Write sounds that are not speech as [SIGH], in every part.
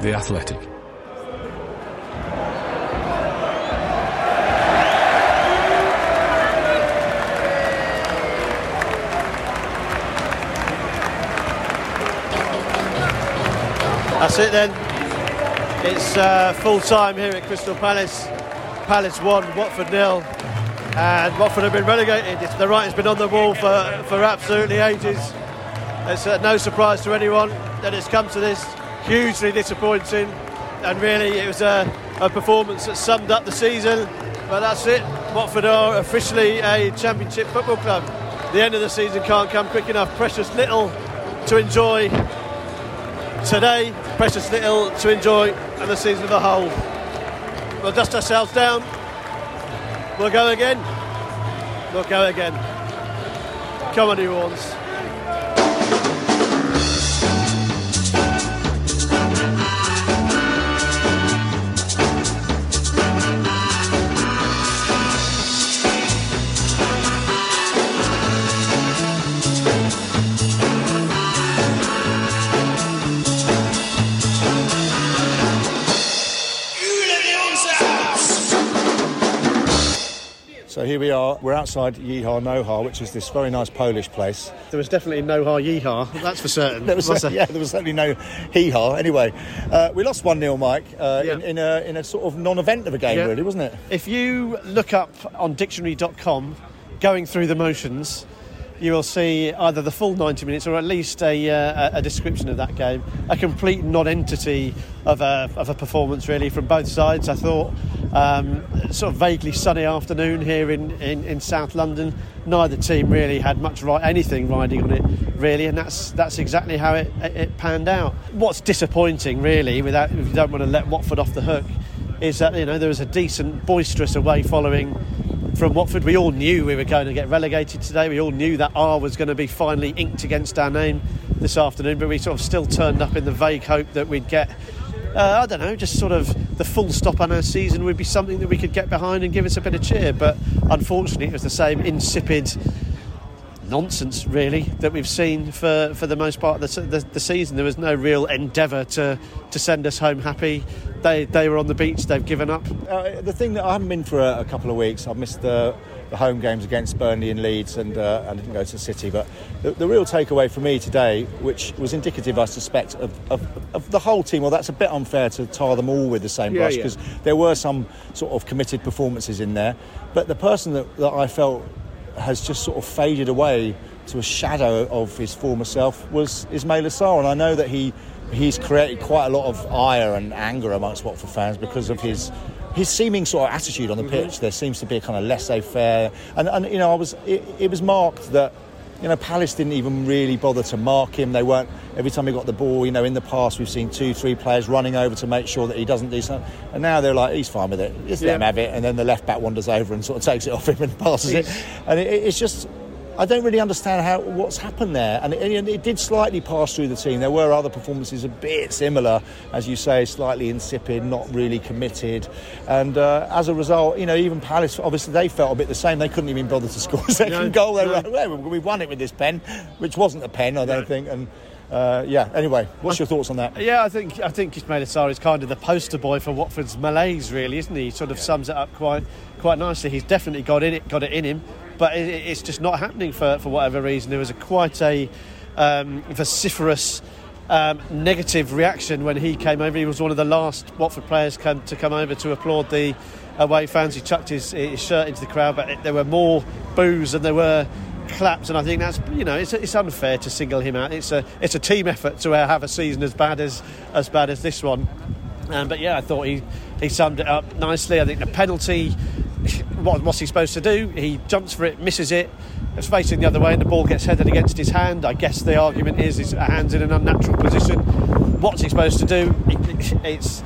The Athletic. That's it then. It's uh, full time here at Crystal Palace. Palace 1, Watford nil. And Watford have been relegated. The writing's been on the wall for, for absolutely ages. It's uh, no surprise to anyone that it's come to this. Hugely disappointing. And really, it was a, a performance that summed up the season. But that's it. Watford are officially a Championship football club. The end of the season can't come quick enough. Precious little to enjoy today, precious little to enjoy, and the season as a whole. We'll dust ourselves down. We'll go again. We'll go again. Come on, you Orleans. We're outside Yeehaw Noha, which is this very nice Polish place. There was definitely no ha yeehaw, that's for certain. There was, Was [LAUGHS] there? yeah, there was certainly no hee-haw. Anyway, uh, we lost one 0 Mike, uh, Yeah. in, in a in a sort of non-event of a game, Yeah. really, wasn't it? If you look up on dictionary.com, going through the motions, you will see either the full 90 minutes or at least a, uh, a description of that game. A complete non-entity of a, of a performance, really, from both sides. I thought um, sort of vaguely sunny afternoon here in, in, in South London. Neither team really had much right, anything riding on it, really, and that's that's exactly how it, it, it panned out. What's disappointing, really, without if you don't want to let Watford off the hook, is that you know there was a decent boisterous away following from Watford. We all knew we were going to get relegated today. We all knew that R was going to be finally inked against our name this afternoon, but we sort of still turned up in the vague hope that we'd get. Uh, I don't know, just sort of the full stop on our season would be something that we could get behind and give us a bit of cheer. But unfortunately, it was the same insipid nonsense, really, that we've seen for, for the most part of the, the, the season. There was no real endeavour to, to send us home happy. They, they were on the beach, they've given up. Uh, the thing that I haven't been for a, a couple of weeks, I've missed the, the home games against Burnley and Leeds, and uh, I didn't go to the City. But the, the real takeaway for me today, which was indicative, I suspect, of, of, of the whole team. Well, that's a bit unfair to tar them all with the same Yeah, brush yeah. because there were some sort of committed performances in there. But the person that, that I felt has just sort of faded away to a shadow of his former self was Ismaila Sarr, and I know that he he's created quite a lot of ire and anger amongst Watford fans because of his his seeming sort of attitude on the pitch. Mm-hmm. There seems to be a kind of laissez-faire, and, and you know I was it, it was marked that. You know, Palace didn't even really bother to mark him. They weren't. Every time he got the ball, you know, in the past we've seen two, three players running over to make sure that he doesn't do something. And now they're like, he's fine with it. Just let him have it. And then the left back wanders over and sort of takes it off him and [LAUGHS] passes it. And it, it's just, I don't really understand how what's happened there. And it, it did slightly pass through the team. There were other performances a bit similar, as you say, slightly insipid, not really committed. And uh, as a result, you know, even Palace, obviously, they felt a bit the same. They couldn't even bother to [LAUGHS] score a second No, goal. They no. were like, well, we won it with this pen, which wasn't a pen, I don't think. And uh, yeah, anyway, what's your thoughts on that? Yeah, I think I think Ismaila Sarr is kind of the poster boy for Watford's malaise, really, isn't he? He sort of sums it up quite quite nicely. He's definitely got in it, got it in him, but it, it's just not happening for, for whatever reason. There was a quite a um, vociferous. Um, negative reaction when he came over. He was one of the last Watford players come, to come over to applaud the away fans. He chucked his, his shirt into the crowd, but it, there were more boos than there were claps, and I think that's you know it's, it's unfair to single him out. It's a it's a team effort to have a season as bad as as bad as this one. Um, but yeah, I thought he he summed it up nicely. I think the penalty. What, what's he supposed to do? He jumps for it, misses it. It's facing the other way, and the ball gets headed against his hand. I guess the argument is his hand's in an unnatural position. What's he supposed to do? It, it's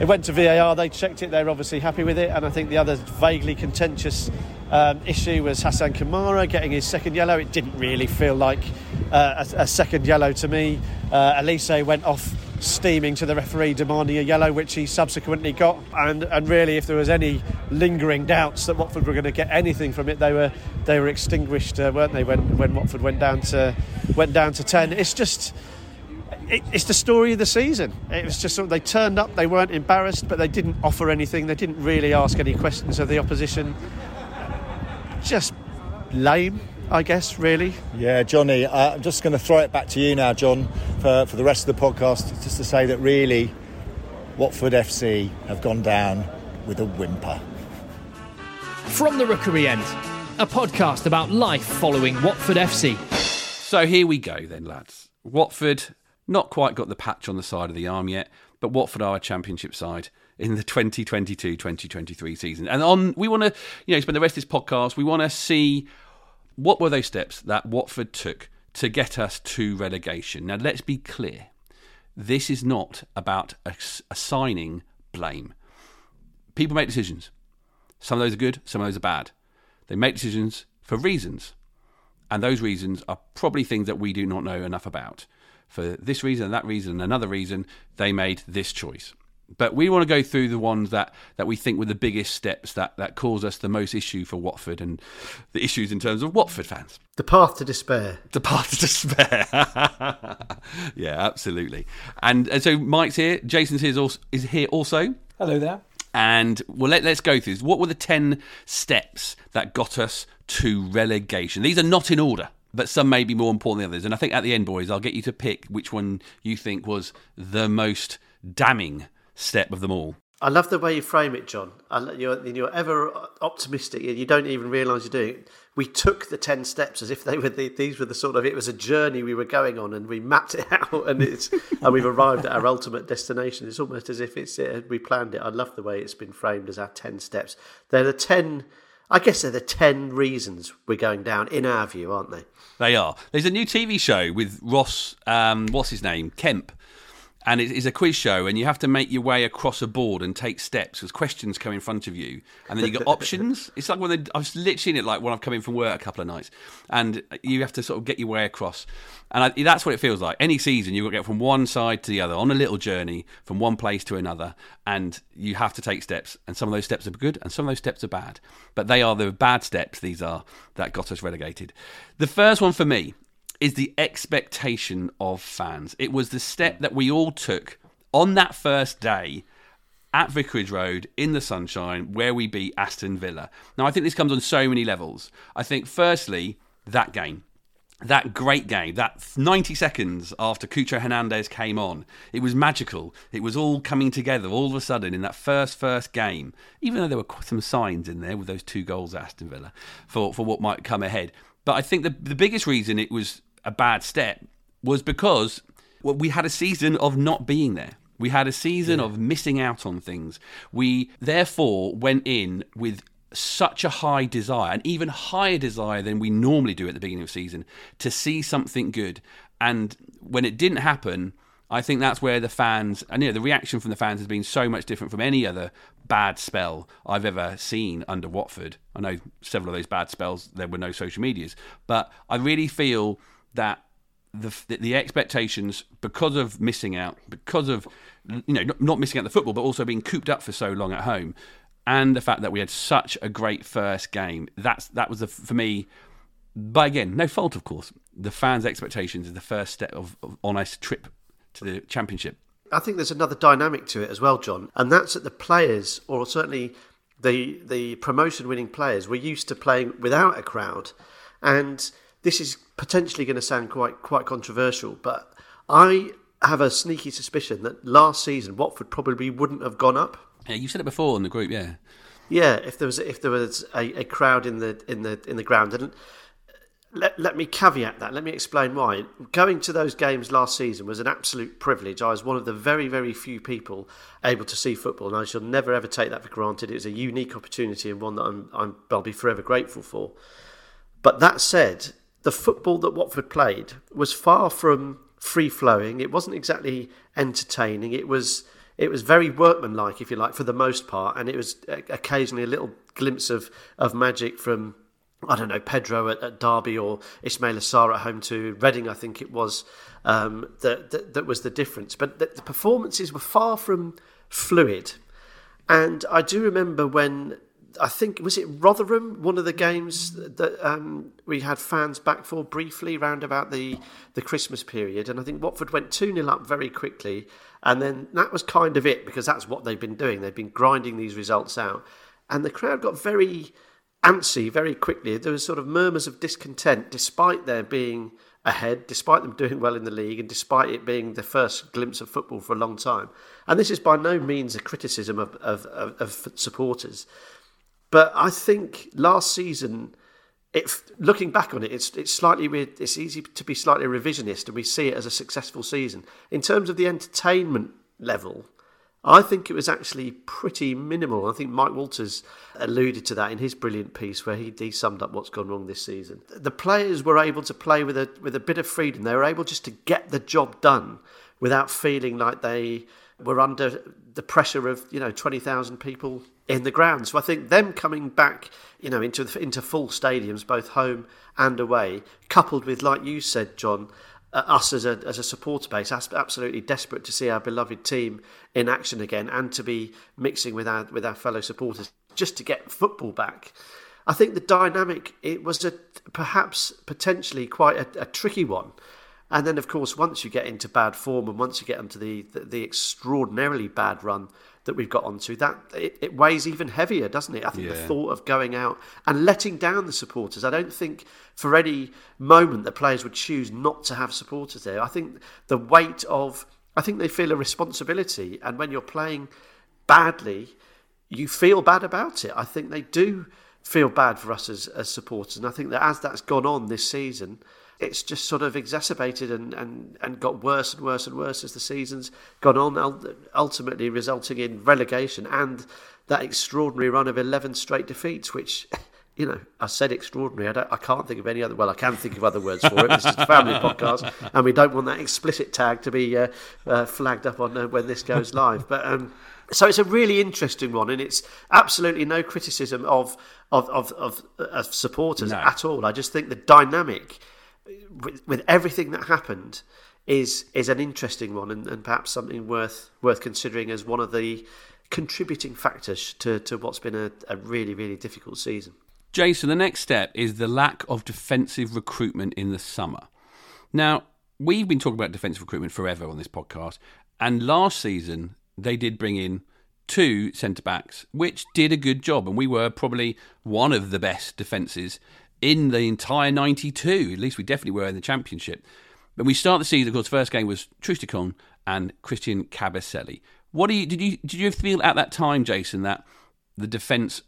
it went to VAR. They checked it. They're obviously happy with it. And I think the other vaguely contentious um, issue was Hassan Kamara getting his second yellow. It didn't really feel like uh, a, a second yellow to me. Uh, Olise went off steaming to the referee demanding a yellow, which he subsequently got. And, and really, if there was any lingering doubts that Watford were going to get anything from it, they were they were extinguished, uh, weren't they? When when Watford went down to went down to ten, it's just it, it's the story of the season. It was just they turned up, they weren't embarrassed, but they didn't offer anything. They didn't really ask any questions of the opposition. Just lame, I guess, really. Yeah, Johnny, uh, I'm just going to throw it back to you now, John, for, for the rest of the podcast, just to say that really, Watford FC have gone down with a whimper. From the Rookery End, a podcast about life following Watford FC. So here we go, then, lads. Watford not quite got the patch on the side of the arm yet, but Watford are a championship side in the 2022-2023 season. And on we want to, you know, spend the rest of this podcast, we want to see what were those steps that Watford took to get us to relegation. Now let's be clear. This is not about assigning blame. People make decisions. Some of those are good, some of those are bad. They make decisions for reasons. And those reasons are probably things that we do not know enough about. For this reason that reason another reason, they made this choice. But we want to go through the ones that, that we think were the biggest steps that, that cause us the most issue for Watford and the issues in terms of Watford fans. The path to despair. The path to despair. [LAUGHS] yeah, absolutely. And, and so Mike's here. Jason's here also, is here also. Hello there. And well, let, us go through this. What were the 10 steps that got us to relegation? These are not in order, but some may be more important than others. And I think at the end, boys, I'll get you to pick which one you think was the most damning step of them all. I love the way you frame it, John. You're, you're ever optimistic, and you don't even realise you're doing it. We took the ten steps as if they were the, these were the sort of it was a journey we were going on, and we mapped it [LAUGHS] out, and it's and we've arrived at our ultimate destination. It's almost as if it's uh, we planned it. I love the way it's been framed as our ten steps. They're the ten. I guess they're the ten reasons we're going down in our view, aren't they? They are. There's a new TV show with Ross. Um, what's his name? Kemp and it is a quiz show, and you have to make your way across a board and take steps because questions come in front of you, and then you got [LAUGHS] options. It's like when they, I was literally in it like when I've come in from work a couple of nights, and you have to sort of get your way across, and I, that's what it feels like. Any season, you've got to get from one side to the other on a little journey from one place to another, and you have to take steps, and some of those steps are good, and some of those steps are bad, but they are the bad steps. These are that got us relegated. The first one for me is the expectation of fans. It was the step that we all took on that first day at Vicarage Road in the sunshine where we beat Aston Villa. Now, I think this comes on so many levels. I think, firstly, that game. That great game, that 90 seconds after Cucho Hernandez came on, it was magical. It was all coming together all of a sudden in that first, first game, even though there were some signs in there with those two goals at Aston Villa for, for what might come ahead. But I think the, the biggest reason it was a bad step was because well, we had a season of not being there. We had a season yeah. of missing out on things. We therefore went in with such a high desire, an even higher desire than we normally do at the beginning of season, to see something good. And when it didn't happen, I think that's where the fans, and you know, the reaction from the fans has been so much different from any other bad spell I've ever seen under Watford. I know several of those bad spells, there were no social medias, but I really feel that the the expectations because of missing out, because of you know not, missing out the football, but also being cooped up for so long at home, and the fact that we had such a great first game. That's that was the, for me. But again, no fault, of course. The fans' expectations is the first step of, of on a trip to the championship. I think there's another dynamic to it as well, John, and that's that the players, or certainly the the promotion winning players, were used to playing without a crowd, and this is potentially going to sound quite quite controversial, but I have a sneaky suspicion that last season Watford probably wouldn't have gone up. Yeah, you said it before in the group, yeah. Yeah, if there was if there was a, a crowd in the in the in the ground, and let, let me caveat that. Let me explain why. Going to those games last season was an absolute privilege. I was one of the very, very few people able to see football, and I shall never ever take that for granted. It was a unique opportunity and one that I'm, I'm I'll be forever grateful for. But that said, the football that Watford played was far from free flowing. It wasn't exactly entertaining. It was it was very workmanlike, if you like, for the most part, and it was occasionally a little glimpse of of magic from. I don't know Pedro at, at Derby or Ismaila Sarr at home to Reading. I think it was um, that, that that was the difference. But the, the performances were far from fluid, and I do remember when I think was it Rotherham, one of the games that um, we had fans back for briefly round about the the Christmas period, and I think Watford went two 0 up very quickly, and then that was kind of it because that's what they've been doing. They've been grinding these results out, and the crowd got very antsy very quickly. There was sort of murmurs of discontent, despite there being ahead, despite them doing well in the league, and despite it being the first glimpse of football for a long time. And this is by no means a criticism of, of, of supporters. But I think last season, it, looking back on it, it's it's slightly. It's easy to be slightly revisionist, and we see it as a successful season in terms of the entertainment level. I think it was actually pretty minimal. I think Mike Walters alluded to that in his brilliant piece where he, he summed up what's gone wrong this season. The players were able to play with a with a bit of freedom. They were able just to get the job done without feeling like they were under the pressure of you know twenty thousand people in the ground. So I think them coming back, you know, into into full stadiums, both home and away, coupled with, like you said, John, uh, us as a as a supporter base, absolutely desperate to see our beloved team in action again, and to be mixing with our with our fellow supporters just to get football back. I think the dynamic it was a perhaps potentially quite a, a tricky one. And then, of course, once you get into bad form and once you get into the, the, the extraordinarily bad run that we've got onto, that it, it weighs even heavier, doesn't it? I think yeah. the thought of going out and letting down the supporters. I don't think for any moment the players would choose not to have supporters there. I think the weight of, I think they feel a responsibility, and when you're playing badly, you feel bad about it. I think they do feel bad for us as, as supporters, and I think that as that's gone on this season it's just sort of exacerbated and, and, and got worse and worse and worse as the season's gone on, ultimately resulting in relegation and that extraordinary run of 11 straight defeats, which, [LAUGHS] you know, I said extraordinary. I, don't, I can't think of any other, well, I can think of other words for it. This is a family podcast, and we don't want that explicit tag to be uh, uh, flagged up on uh, when this goes live. But, um, so it's a really interesting one, and it's absolutely no criticism of of of, of, of supporters no. at all. I just think the dynamic with, with everything that happened is is an interesting one and, and perhaps something worth worth considering as one of the contributing factors to, to what's been a, a really really difficult season. Jason, the next step is the lack of defensive recruitment in the summer. Now, we've been talking about defensive recruitment forever on this podcast, and last season they did bring in two centre backs, which did a good job, and we were probably one of the best defences in the entire 92. At least we definitely were in the championship. But we start the season, of course, first game was Troost-Ekong and Christian Kabasele. What do you did you did you feel at that time, Jason, that the defence,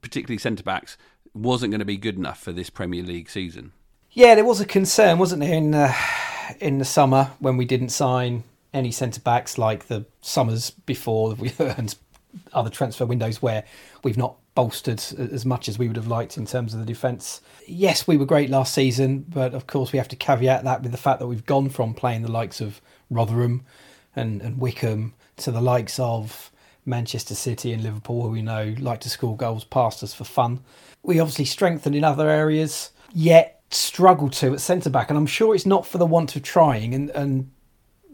particularly centre backs, wasn't going to be good enough for this Premier League season? Yeah, there was a concern, wasn't there, in uh, in the summer when we didn't sign any centre backs like the summers before we [LAUGHS] and other transfer windows where we've not bolstered as much as we would have liked in terms of the defence. Yes, we were great last season, but of course we have to caveat that with the fact that we've gone from playing the likes of Rotherham and, and Wycombe to the likes of Manchester City and Liverpool, who we know like to score goals past us for fun. We obviously strengthened in other areas, yet struggle to at centre back, and I'm sure it's not for the want of trying. And, and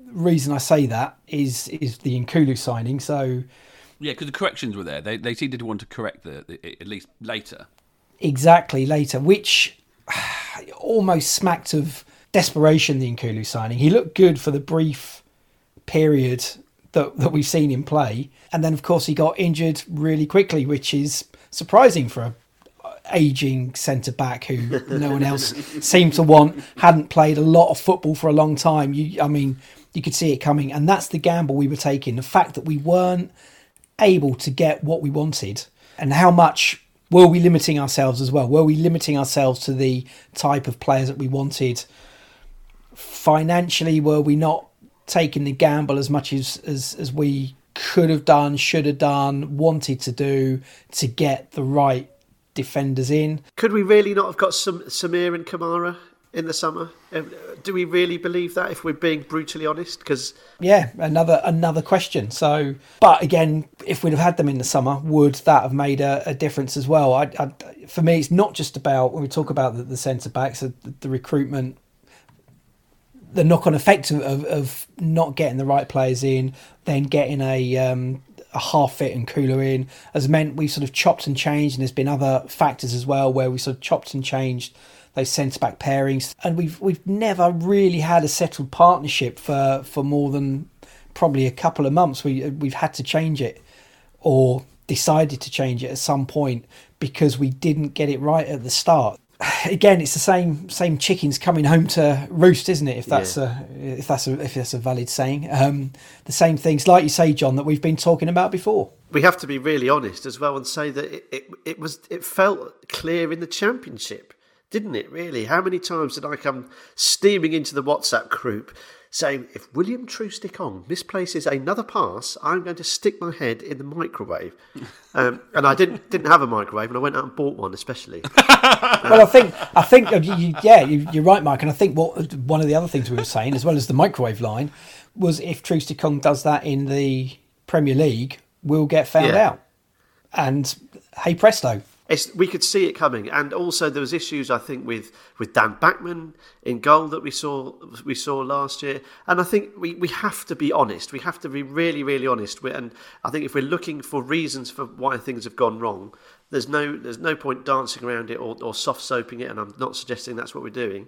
reason I say that is is the N'Koulou signing. So yeah, because the corrections were there. They they seemed to want to correct the, the at least later. Exactly later, which [SIGHS] almost smacked of desperation. The N'Koulou signing. He looked good for the brief period that that we've seen him play, and then of course he got injured really quickly, which is surprising for a aging centre back who no one else [LAUGHS] seemed to want. Hadn't played a lot of football for a long time. You, I mean, you could see it coming, and that's the gamble we were taking. The fact that we weren't able to get what we wanted and how much were we limiting ourselves as well? Were we limiting ourselves to the type of players that we wanted? Financially were we not taking the gamble as much as as, as we could have done should have done wanted to do to get the right defenders in? Could we really not have got some Samir and Kamara in the summer. Do we really believe that? If we're being brutally honest, because yeah, another another question. So, but again, if we'd have had them in the summer, would that have made a, a difference as well? I, I, for me, it's not just about when we talk about the, the centre backs, the, the, recruitment, the knock on effect of, of, of, not getting the right players in, then getting a um, a half fit N'Koulou in has meant we've sort of chopped and changed, and there's been other factors as well where we sort of chopped and changed those centre back pairings, and we've we've never really had a settled partnership for for more than probably a couple of months. We we've had to change it or decided to change it at some point because we didn't get it right at the start. [SIGHS] Again, it's the same same chickens coming home to roost, isn't it? If that's yeah. a if that's a if that's a valid saying, um, the same things, like you say, John, that we've been talking about before. We have to be really honest as well and say that it, it, it was it felt clear in the championship didn't it, really? How many times did I come steaming into the WhatsApp group saying, if William Troost-Ekong misplaces another pass, I'm going to stick my head in the microwave. [LAUGHS] Um, and I didn't didn't have a microwave, and I went out and bought one, especially. [LAUGHS] well, I think I think uh, you, yeah, you, are right, Mike. And I think what one of the other things we were saying, as well as the microwave line, was if Troost-Ekong does that in the Premier League, we'll get found yeah. out. And hey presto, it's, we could see it coming, and also there was issues I think with, with Dan Bachmann in goal that we saw we saw last year, and I think we, we have to be honest. We have to be really really honest. We, and I think if we're looking for reasons for why things have gone wrong, there's no there's no point dancing around it or, or soft soaping it. And I'm not suggesting that's what we're doing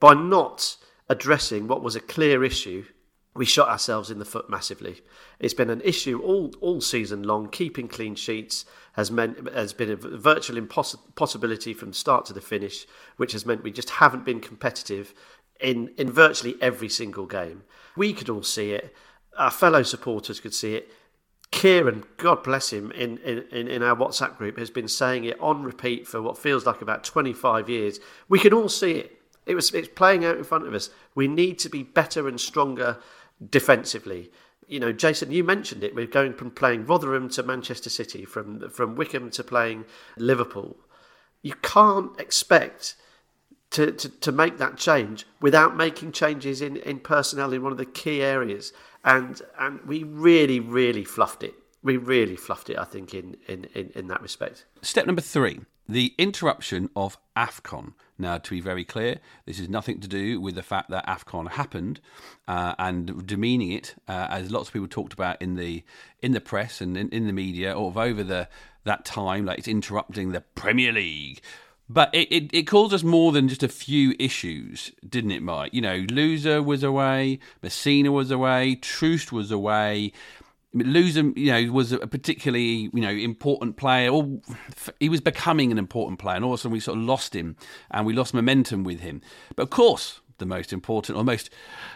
by not addressing what was a clear issue we shot ourselves in the foot massively. It's been an issue all all season long. Keeping clean sheets has meant has been a virtual impossibility from start to the finish, which has meant we just haven't been competitive in in virtually every single game. We could all see it. Our fellow supporters could see it. Kieran, God bless him, in, in, in our WhatsApp group has been saying it on repeat for what feels like about 25 years. We can all see it. It was it's playing out in front of us. We need to be better and stronger defensively. You know, Jason, you mentioned it. We're going from playing Rotherham to Manchester City, from from Wycombe to playing Liverpool. You can't expect to, to, to make that change without making changes in, in personnel in one of the key areas. And and we really, really fluffed it. We really fluffed it, I think, in, in, in, in that respect. Step number three the interruption of AFCON. Now, to be very clear, this is nothing to do with the fact that AFCON happened uh, and demeaning it, uh, as lots of people talked about in the in the press and in, in the media, or over the that time, like it's interrupting the Premier League. But it, it, it caused us more than just a few issues, didn't it, Mike? You know, Louza was away, Masina was away, Troost was away, Louza, you know, was a particularly you know important player. Or he was becoming an important player, and all of a sudden we sort of lost him, and we lost momentum with him. But of course, the most important or most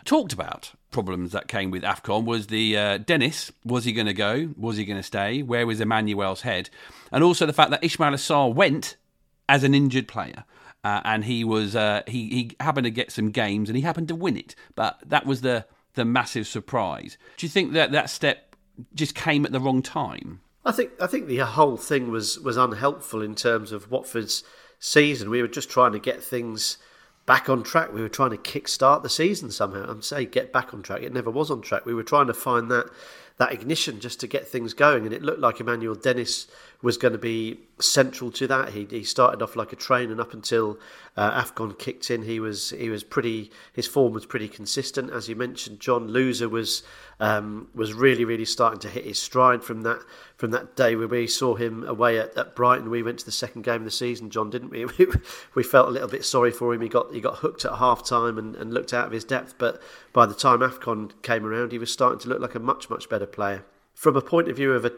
talked about problems that came with Afcon was the uh, Dennis. Was he going to go? Was he going to stay? Where was Emmanuel's head? And also the fact that Ismaila Sarr went as an injured player. Uh, and he was uh, he he happened to get some games and he happened to win it, but that was the the massive surprise. Do you think that that step just came at the wrong time. I think I think the whole thing was was unhelpful in terms of Watford's season. We were just trying to get things back on track. We were trying to kick-start the season somehow. I'm saying get back on track. It never was on track. We were trying to find that that ignition just to get things going, and it looked like Emmanuel Dennis was going to be central to that. He, he started off like a train, and up until uh, Afcon kicked in, he was he was pretty. His form was pretty consistent, as you mentioned. John Louza was um, was really really starting to hit his stride from that from that day where we saw him away at, at Brighton. We went to the second game of the season, John, didn't we? [LAUGHS] we? we felt a little bit sorry for him. He got he got hooked at half time and, and looked out of his depth, but by the time Afcon came around, he was starting to look like a much much better player. From a point of view of a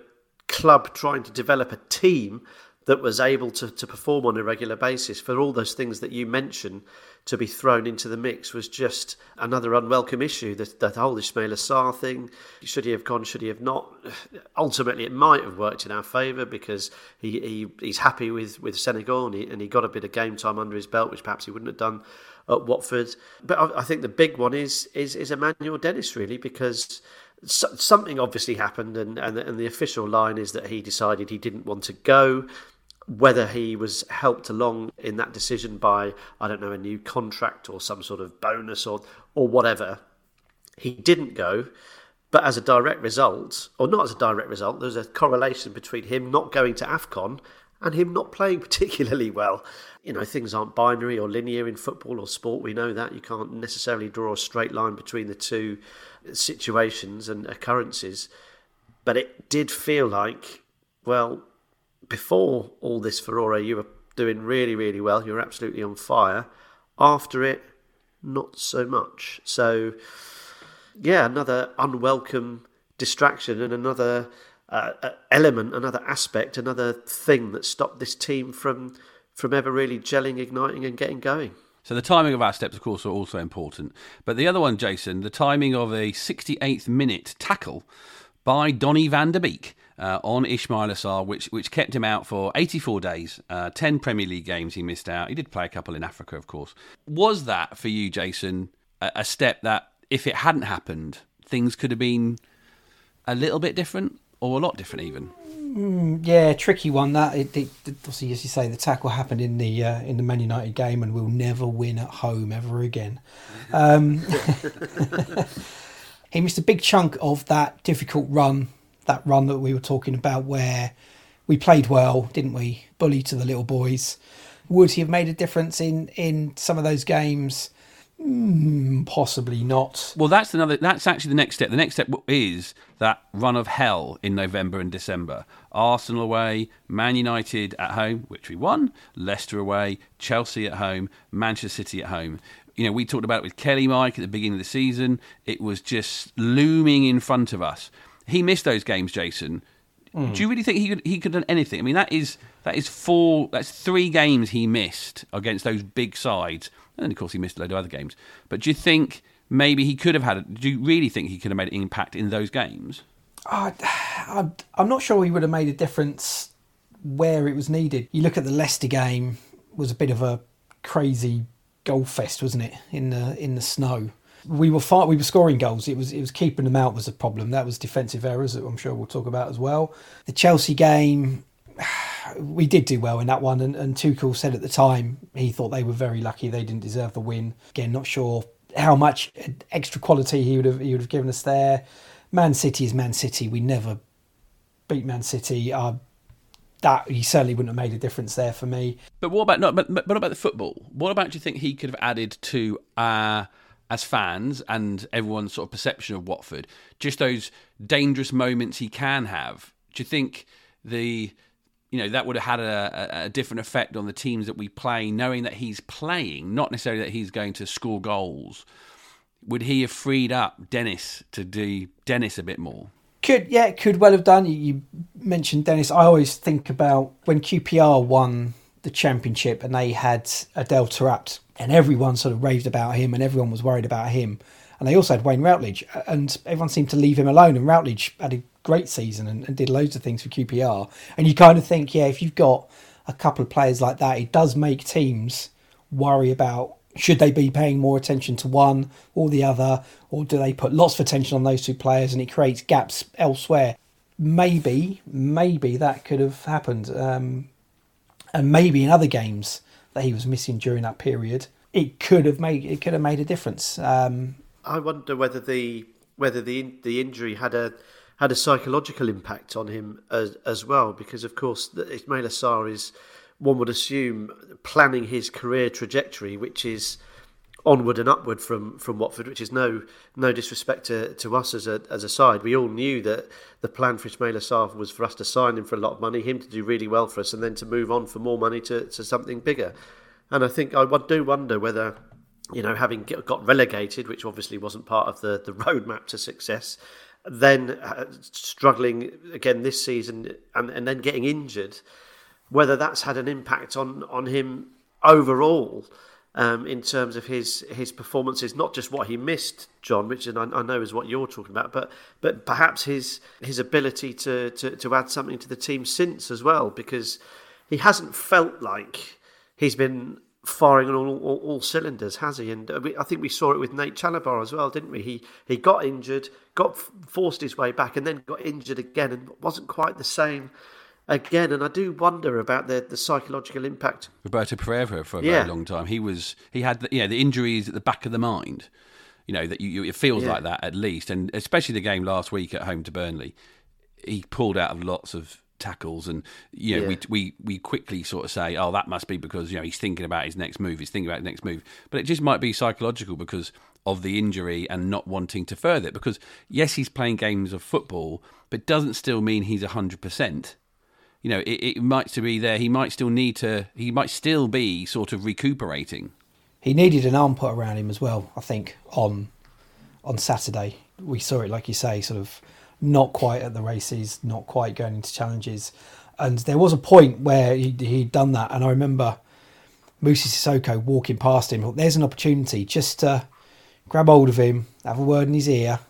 club trying to develop a team that was able to, to perform on a regular basis for all those things that you mentioned to be thrown into the mix was just another unwelcome issue. The, the whole Ismaila Sarr thing, should he have gone, should he have not? Ultimately, it might have worked in our favour because he, he he's happy with, with Senegal and he, and he got a bit of game time under his belt, which perhaps he wouldn't have done at Watford. But I, I think the big one is, is, is Emmanuel Dennis, really, because something obviously happened, and, and, and the official line is that he decided he didn't want to go. Whether he was helped along in that decision by I don't know a new contract or some sort of bonus or or whatever, he didn't go. But as a direct result, or not as a direct result, there's a correlation between him not going to AFCON and him not playing [LAUGHS] particularly well. You know, things aren't binary or linear in football or sport. We know that. You can't necessarily draw a straight line between the two situations and occurrences. but it did feel like, well, before all this furore, you were doing really, really well. You were absolutely on fire. After it, not so much. So, yeah, another unwelcome distraction and another uh, uh, element, another aspect, another thing that stopped this team from from ever really gelling, igniting, and getting going. So the timing of our steps, of course, are also important. But the other one, Jason, the timing of a 68th minute tackle by Donny van der Beek uh, on Ismaila Sarr, which which kept him out for 84 days, uh, 10 Premier League games he missed out. He did play a couple in Africa, of course. Was that for you, Jason, a, a step that if it hadn't happened, things could have been a little bit different or a lot different even? Mm, yeah, tricky one. That it, it, obviously, as you say, the tackle happened in the uh, in the Man United game, and we'll never win at home ever again. Um, [LAUGHS] he missed a big chunk of that difficult run, that run that we were talking about, where we played well, didn't we? Bully to the little boys. Would he have made a difference in in some of those games? Mm, possibly not. Well, that's another. That's actually the next step. The next step is that run of hell in November and December. Arsenal away, Man United at home, which we won. Leicester away, Chelsea at home, Manchester City at home. You know, we talked about it with Kelly Mike at the beginning of the season. It was just looming in front of us. He missed those games, Jason. Mm. Do you really think he could he could have done anything? I mean, that is that is four. That's three games he missed against those big sides and of course, he missed a load of other games. But do you think maybe he could have had? Do you really think he could have made an impact in those games? [SIGHS] Uh, I'm not sure he would have made a difference where it was needed. You look at the Leicester game; was a bit of a crazy goal fest, wasn't it? In the in the snow, we were far, we were scoring goals. It was it was keeping them out was a problem. That was defensive errors that I'm sure we'll talk about as well. The Chelsea game, [SIGHS] we did do well in that one, and, and Tuchel said at the time he thought they were very lucky they didn't deserve the win. Again, not sure how much extra quality he would have he would have given us there. Man City is Man City. We never beat Man City. Uh, that he certainly wouldn't have made a difference there for me. But what about not? But, but what about the football? What about do you think he could have added to uh, as fans and everyone's sort of perception of Watford? Just those dangerous moments he can have. Do you think the you know that would have had a, a, different effect on the teams that we play, knowing that he's playing, not necessarily that he's going to score goals. Would he have freed up Dennis to do Dennis a bit more? Could yeah, could well have done. You, mentioned Dennis. I always think about when QPR won the championship and they had Adel Taarabt, and everyone sort of raved about him, and everyone was worried about him. And they also had Wayne Routledge, and everyone seemed to leave him alone. And Routledge had a great season and, and did loads of things for QPR. And you kind of think, yeah, if you've got a couple of players like that, it does make teams worry about should they be paying more attention to one or the other, or do they put lots of attention on those two players and it creates gaps elsewhere? Maybe, maybe that could have happened. Um, and maybe in other games that he was missing during that period, it could have made it could have made a difference. Um, I wonder whether the whether the the injury had a had a psychological impact on him as, as well, because of course Ismaila Sarr is, one would assume, planning his career trajectory, which is onward and upward from, from Watford, which is no no disrespect to, to us as a as a side. We all knew that the plan for Ismaila Sarr was for us to sign him for a lot of money, him to do really well for us, and then to move on for more money to, to something bigger. And I think I do wonder whether you know, having got relegated, which obviously wasn't part of the, the roadmap to success, then uh, struggling again this season and, and then getting injured, whether that's had an impact on, on him overall um, in terms of his his performances, not just what he missed, John, which I, I know is what you're talking about, but but perhaps his his ability to, to, to add something to the team since as well, because he hasn't felt like he's been firing on all, all, all, cylinders, has he? And uh, we, I think we saw it with Nate Chalobah as well, didn't we? He he got injured, got forced his way back, and then got injured again, and wasn't quite the same again. And I do wonder about the the psychological impact. Roberto Pereyra for a yeah. very long time. He was he had the, you know the injuries at the back of the mind. You know that you, you it feels yeah. like that at least, and especially the game last week at home to Burnley. He pulled out of lots of tackles, and you know, yeah. we we we quickly sort of say, oh, that must be because you know he's thinking about his next move, he's thinking about his next move, but it just might be psychological because of the injury and not wanting to further it because yes, he's playing games of football, but doesn't still mean he's hundred percent. You know, it, it might still be there. He might still need to. He might still be sort of recuperating. He needed an arm put around him as well. I think on on Saturday we saw it, like you say, sort of not quite at the races, not quite going into challenges. And there was a point where he, he'd done that, and I remember Moussa Sissoko walking past him. There's an opportunity just to grab hold of him, have a word in his ear,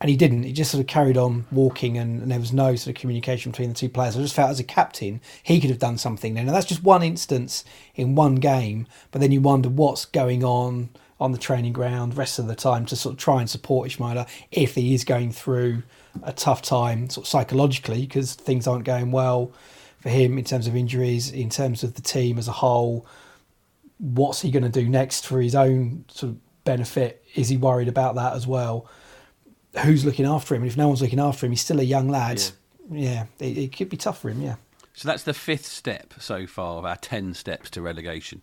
and he didn't. He just sort of carried on walking, and, and, there was no sort of communication between the two players. I just felt as a captain, he could have done something. Now that's just one instance in one game, but then you wonder what's going on on the training ground rest of the time to sort of try and support Ismaila if he is going through a tough time, sort of psychologically, because things aren't going well for him in terms of injuries, in terms of the team as a whole. What's he going to do next for his own sort of benefit? Is he worried about that as well? Who's looking after him? And if no one's looking after him, he's still a young lad. Yeah, yeah it, it could be tough for him. Yeah. So that's the fifth step so far of our 10 steps to relegation.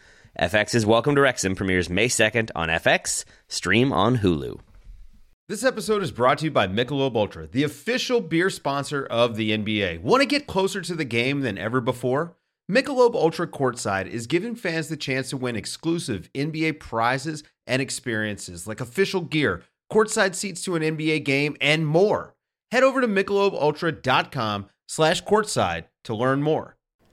FX's Welcome to Wrexham premieres May 2nd on FX, stream on Hulu. This episode is brought to you by Michelob Ultra, the official beer sponsor of the NBA. Want to get closer to the game than ever before? Michelob Ultra Courtside is giving fans the chance to win exclusive NBA prizes and experiences like official gear, courtside seats to an NBA game, and more. Head over to michelobultra.com slash courtside to learn more.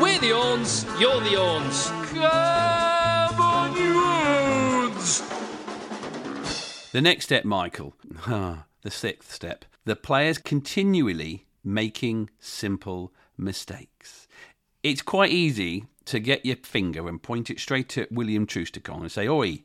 We're the Orns, you're the Orns. Come on, you Orns! The next step, Michael, [LAUGHS] ah, the sixth step, the players continually making simple mistakes. It's quite easy to get your finger and point it straight at William Troost-Ekong and say, Oi,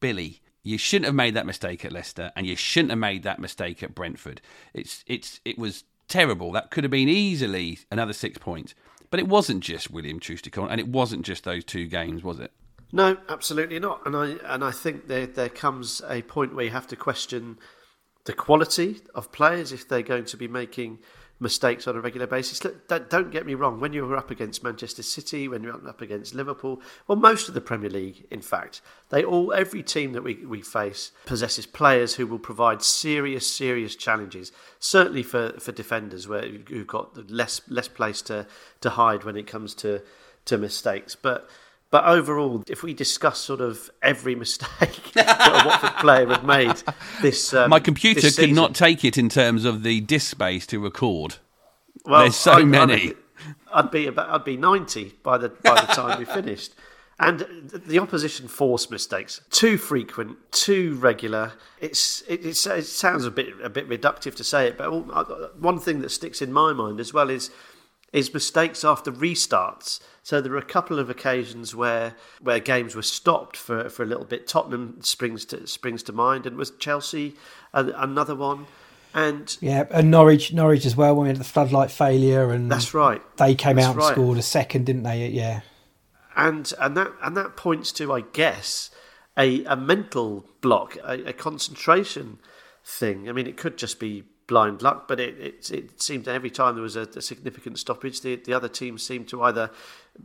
Billy, you shouldn't have made that mistake at Leicester and you shouldn't have made that mistake at Brentford. It's it's it was terrible. That could have been easily another six points. But it wasn't just William Troost-Ekong, and it wasn't just those two games, was it? No, absolutely not. And I and I think there there comes a point where you have to question the quality of players if they're going to be making mistakes on a regular basis. Look, don't get me wrong. When you were up against Manchester City, when you're up against Liverpool, well, most of the Premier League, in fact, they all every team that we, we face possesses players who will provide serious, serious challenges. Certainly for, for defenders, where who've got less less place to, to hide when it comes to to mistakes, but. But overall, if we discuss sort of every [LAUGHS] mistake that a Watford player had made this, [LAUGHS] um, my computer this could season, not take it in terms of the disk space to record. Well, There's so I- many. I'd, I'd be about I'd be ninety by the by the time we finished. And the opposition force mistakes too frequent, too regular. It's it, it's, it sounds a bit a bit reductive to say it, but one thing that sticks in my mind as well is is mistakes after restarts. So there are a couple of occasions where where games were stopped for, for a little bit. Tottenham springs to springs to mind, and was Chelsea another one. And Yeah, and Norwich, Norwich as well. When we had the floodlight failure, and that's right. they came That's out and right. scored a second, didn't they? Yeah, and and that and that points to, I guess, a a mental block, a, a concentration thing. I mean, it could just be blind luck, but it it, it seemed every time there was a, a significant stoppage, the the other team seemed to either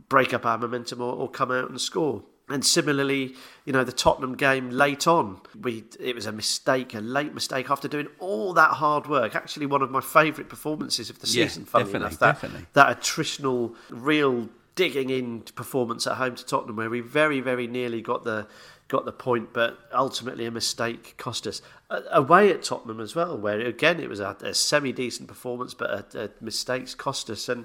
break up our momentum or, or come out and score. And similarly, you know, the Tottenham game late on, we it was a mistake, a late mistake after doing all that hard work. Actually, one of my favourite performances of the Yeah, season. Funnily definitely, enough, that definitely. that attritional, real digging in performance at home to Tottenham, where we very, very nearly got the got the point, but ultimately a mistake cost us. away at Tottenham as well, where again it was a, a semi decent performance, but a, a mistakes cost us, and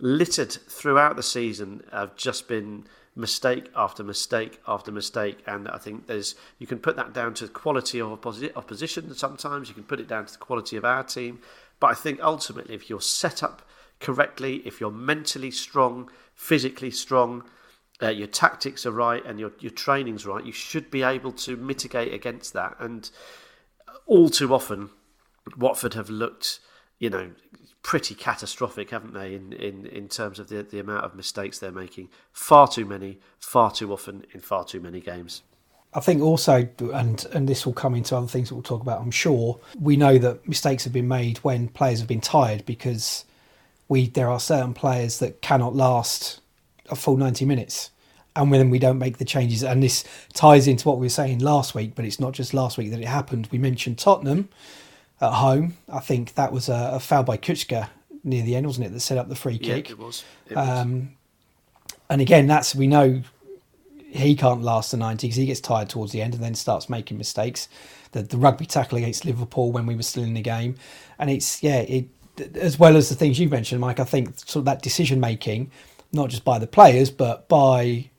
littered throughout the season have just been mistake after mistake after mistake. And I think there's you can put that down to the quality of opposition. Sometimes you can put it down to the quality of our team, but I think ultimately, if you're set up correctly, if you're mentally strong, physically strong, uh, your tactics are right, and your your training's right, you should be able to mitigate against that. And all too often, Watford have looked, you know, pretty catastrophic, haven't they, in, in, in terms of the, the amount of mistakes they're making? Far too many, far too often, in far too many games. I think also, and and this will come into other things that we'll talk about. I'm sure we know that mistakes have been made when players have been tired because we there are certain players that cannot last a full 90 minutes, and when we don't make the changes. And this ties into what we were saying last week, but it's not just last week that it happened. We mentioned Tottenham at home. I think that was a, a foul by Kucka near the end, wasn't it, that set up the free kick? Yeah, it was. It um, was. And again, that's we know he can't last the 90 because he gets tired towards the end and then starts making mistakes. The, the rugby tackle against Liverpool when we were still in the game, and it's yeah, it as well as the things you mentioned, Mike. I think sort of that decision making, not just by the players but by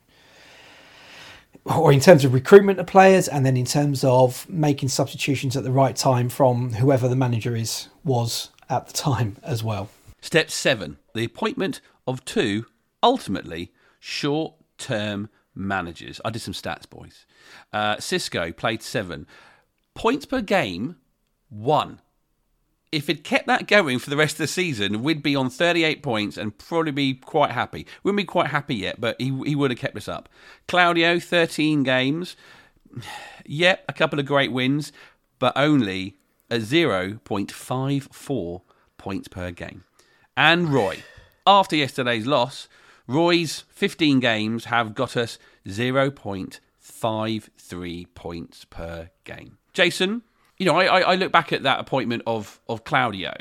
or in terms of recruitment of players, and then in terms of making substitutions at the right time from whoever the manager is was at the time as well. Step seven: the appointment of two ultimately short-term managers. I did some stats, boys. Uh, Xisco played seven points per game, one if it kept that going for the rest of the season, we'd be on 38 points and probably be quite happy. Wouldn't be quite happy yet, but he, he would have kept us up. Claudio, 13 games. [SIGHS] Yep, a couple of great wins, but only a 0.54 points per game. And Roy, after yesterday's loss, Roy's 15 games have got us 0.53 points per game. Jason, you know, I, I look back at that appointment of of Claudio,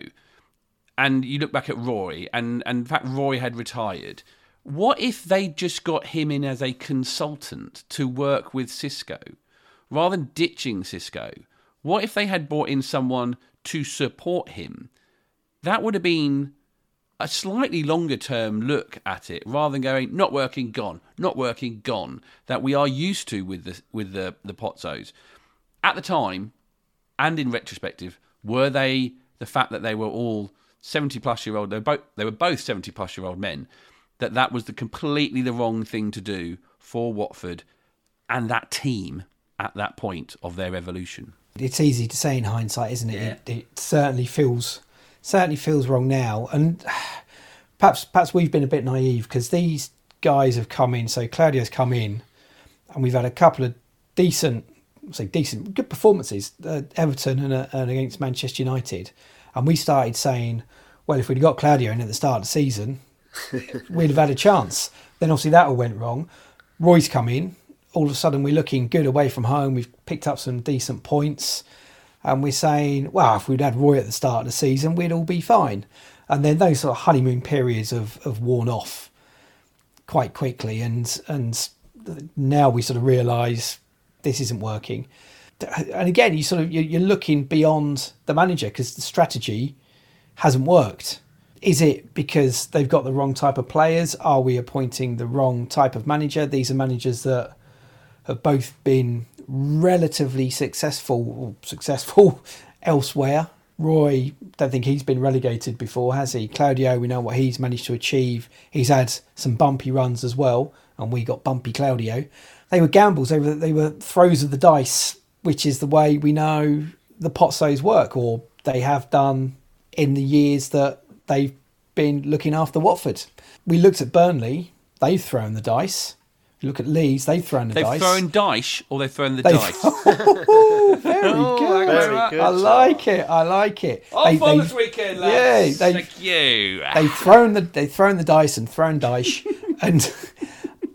and you look back at Roy, and and in fact Roy had retired. What if they just got him in as a consultant to work with Xisco rather than ditching Xisco? What if they had brought in someone to support him? That would have been a slightly longer term look at it rather than going not working gone not working gone that we are used to with the with the the Pozzos at the time and in retrospective, were they the fact that they were all 70 plus year old, they were both, they were both 70 plus year old men, that that was the completely the wrong thing to do for Watford and that team at that point of their evolution? It's easy to say in hindsight, isn't it? Yeah. It, it certainly feels certainly feels wrong now, and perhaps perhaps we've been a bit naive because these guys have come in. So Claudio's come in, and we've had a couple of decent say decent, good performances, uh, Everton and, uh, and, against Manchester United, and we started saying, well, if we'd got Claudio in at the start of the season, [LAUGHS] we'd have had a chance. Then obviously that all went wrong. Roy's come in. All of a sudden we're looking good away from home. We've picked up some decent points, and we're saying, well, if we'd had Roy at the start of the season, we'd all be fine. And then those sort of honeymoon periods have, have worn off quite quickly, and and now we sort of realise this isn't working. And again, you sort of you're looking beyond the manager because the strategy hasn't worked. Is it because they've got the wrong type of players? Are we appointing the wrong type of manager? These are managers that have both been relatively successful successful [LAUGHS] elsewhere. Roy, don't think he's been relegated before, has he? Claudio, we know what he's managed to achieve. He's had some bumpy runs as well, and we got bumpy Claudio they were gambles. They were they were throws of the dice, which is the way we know the Pozzos work, or they have done in the years that they've been looking after Watford. We looked at Burnley; they've thrown the dice. You look at Leeds; they've thrown the they've dice. They've thrown dice, or they've thrown the they've... dice. [LAUGHS] oh, very [LAUGHS] oh, good. Very good. I like it. I like it. Off they, on this weekend, lads. Yeah, they, Thank you. They've thrown the they've thrown the dice and thrown dice, [LAUGHS] and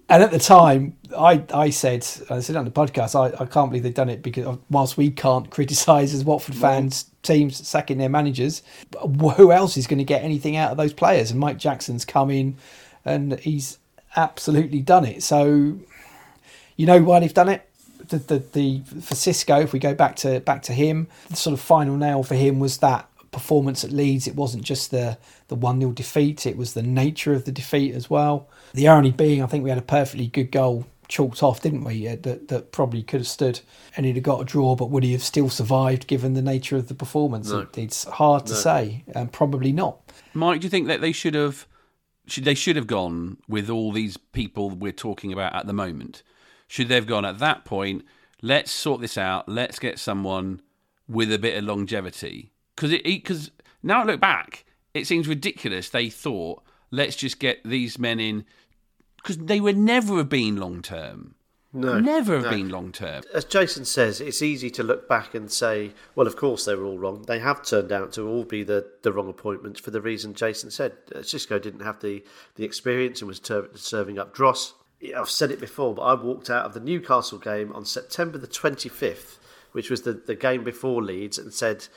and at the time, I, I said, I said on the podcast, I, I can't believe they've done it because whilst we can't criticise as Watford fans teams sacking their managers, who else is going to get anything out of those players? And Mike Jackson's come in and he's absolutely done it. So you know why they've done it. The, the the for Xisco, if we go back to back to him, the sort of final nail for him was that performance at Leeds. It wasn't just the the one 0 defeat; it was the nature of the defeat as well. The irony being, I think we had a perfectly good goal chalked off, didn't we? Uh, that that probably could have stood and he'd have got a draw, but would he have still survived given the nature of the performance? No. It's hard to No. say, and probably not. Mike, do you think that they should have should they should have gone with all these people we're talking about at the moment? Should they have gone at that point? Let's sort this out. Let's get someone with a bit of longevity. Because it because now I look back, it seems ridiculous. They thought let's just get these men in because they would never have been long term. No, never have no. been long term. As Jason says, it's easy to look back and say, well, of course they were all wrong. They have turned out to all be the, the wrong appointments for the reason Jason said. Uh, Xisco didn't have the, the experience and was ter- serving up dross. I've said it before, but I walked out of the Newcastle game on September the 25th, which was the, the game before Leeds, and said,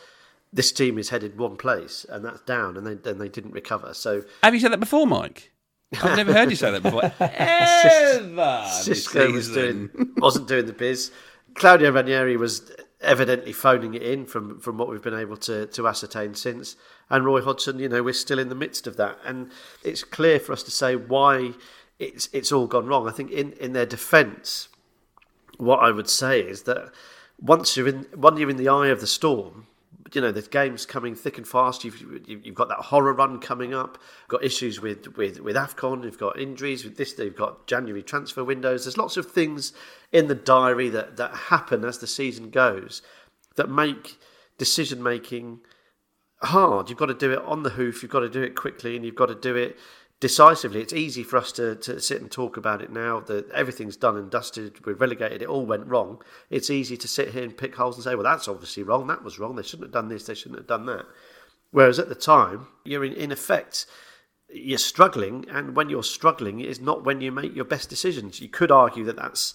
this team is headed one place, and that's down, and they, then they didn't recover. So Have you said that before, Mike? I've never heard you say that before. [LAUGHS] Ever Xisco was doing, [LAUGHS] wasn't doing the biz. Claudio Ranieri was evidently phoning it in from from what we've been able to to ascertain since. And Roy Hodgson, you know, we're still in the midst of that, and it's clear for us to say why it's it's all gone wrong. I think in in their defence, what I would say is that once you're in one you're in the eye of the storm, you know the game's coming thick and fast. You've you've you've got that horror run coming up. Got issues with with with Afcon. You've got injuries with this. You've got January transfer windows. There's lots of things in the diary that that happen as the season goes that make decision making hard. You've got to do it on the hoof. You've got to do it quickly, and you've got to do it decisively. It's easy for us to, to sit and talk about it now that everything's done and dusted. We're relegated. It all went wrong. It's easy to sit here and pick holes and say, "Well, that's obviously wrong. That was wrong. They shouldn't have done this. They shouldn't have done that." Whereas at the time, you're in, in effect you're struggling, and when you're struggling, is not when you make your best decisions. You could argue that that's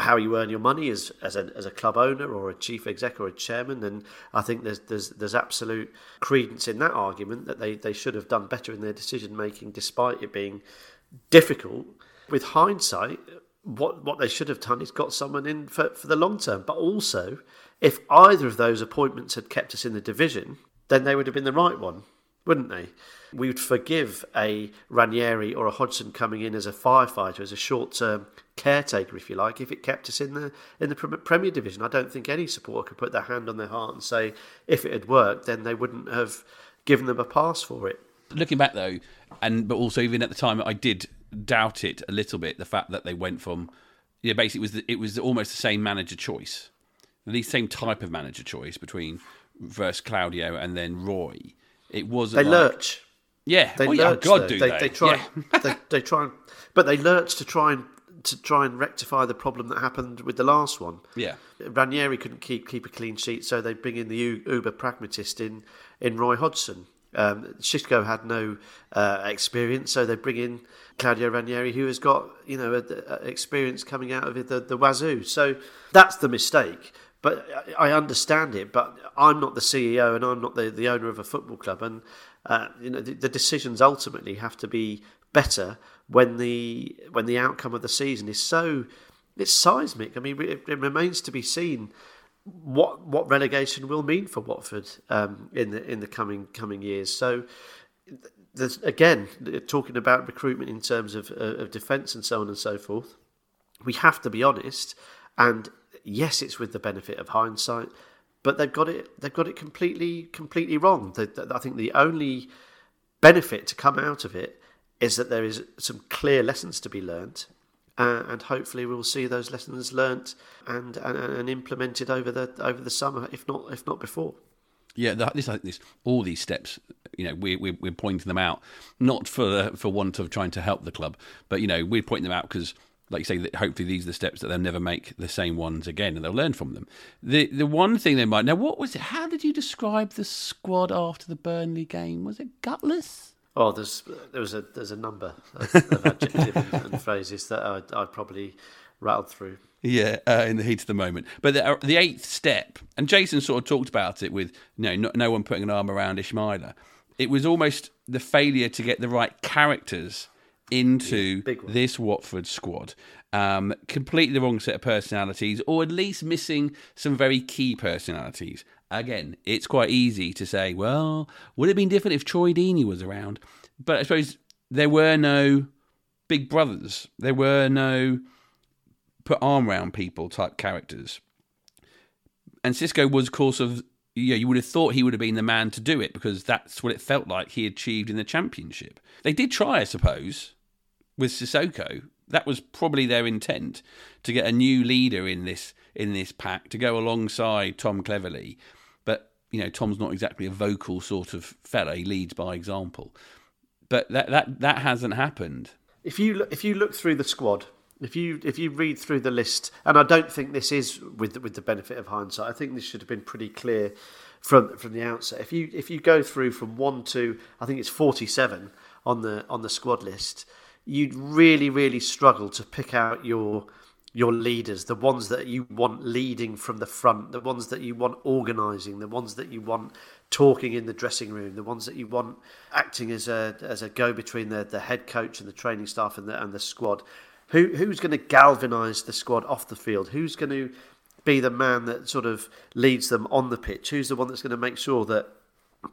how you earn your money as as a, as a club owner or a chief exec or a chairman, and I think there's there's there's absolute credence in that argument that they, they should have done better in their decision making, despite it being difficult. With hindsight, what what they should have done is got someone in for, for the long term. But also, if either of those appointments had kept us in the division, then they would have been the right one, wouldn't they? We would forgive a Ranieri or a Hodgson coming in as a firefighter, as a short-term caretaker, if you like, if it kept us in the in the Premier Division. I don't think any supporter could put their hand on their heart and say if it had worked, then they wouldn't have given them a pass for it. looking back though, and but also even at the time, I did doubt it a little bit. The fact that they went from, yeah, basically it was the, it was almost the same manager choice, the same type of manager choice between versus Claudio and then Roy. It wasn't They like, lurch. yeah, They oh, yeah. God, do they, they? they try. Yeah. they, they try, and- but they lurch to try and to try and rectify the problem that happened with the last one. Yeah. Ranieri couldn't keep keep a clean sheet, so they bring in the u- uber pragmatist in in Roy Hodgson. Um, Xisco had no uh, experience, so they bring in Claudio Ranieri, who has got you know a, a experience coming out of the, the wazoo. So that's the mistake. But I understand it. But I'm not the CEO, and I'm not the, the owner of a football club, and uh, you know the, the decisions ultimately have to be better when the when the outcome of the season is so it's seismic. I mean, it, it remains to be seen what what relegation will mean for Watford um, in the in the coming coming years. So, again, talking about recruitment in terms of uh, of defence and so on and so forth, we have to be honest. And yes, it's with the benefit of hindsight, but they've got it they've got it completely completely wrong. I think the only benefit to come out of it is that there is some clear lessons to be learnt uh, and hopefully we'll see those lessons learnt and, and, and implemented over the over the summer, if not if not before. Yeah, this, this, all these steps, you know, we, we, we're pointing them out, not for for want of trying to help the club, but you know, we're pointing them out because, like you say, that hopefully these are the steps that they'll never make the same ones again, and they'll learn from them. The the one thing they might now, what was it? How did you describe the squad after the Burnley game? Was it gutless? Oh, there's there was a there's a number of, of adjectives and, and phrases that I I probably rattled through. Yeah, uh, in the heat of the moment. But the, uh, the eighth step, and Jason sort of talked about it with you know, no, no one putting an arm around Ismaila. It was almost the failure to get the right characters into one. this Watford squad. Um, completely the wrong set of personalities, or at least missing some very key personalities. Again, it's quite easy to say, well, would it have been different if Troy Deeney was around? But I suppose there were no big brothers. There were no put arm round people type characters. And Xisco was, of course, of yeah, you would have thought he would have been the man to do it because that's what it felt like he achieved in the championship. They did try, I suppose, with Sissoko. That was probably their intent to get a new leader in this in this pack to go alongside Tom Cleverley. But you know, Tom's not exactly a vocal sort of fella. He leads by example. But that that that hasn't happened. If you look, if you look through the squad, if you if you read through the list, and I don't think this is with with the benefit of hindsight. I think this should have been pretty clear from from the outset. If you if you go through from one to I think it's forty seven on the on the squad list, you'd really really struggle to pick out your your leaders, the ones that you want leading from the front, the ones that you want organising, the ones that you want talking in the dressing room, the ones that you want acting as a as a go between the, the head coach and the training staff and the and the squad. Who who's going to galvanise the squad off the field? Who's going to be the man that sort of leads them on the pitch? Who's the one that's going to make sure that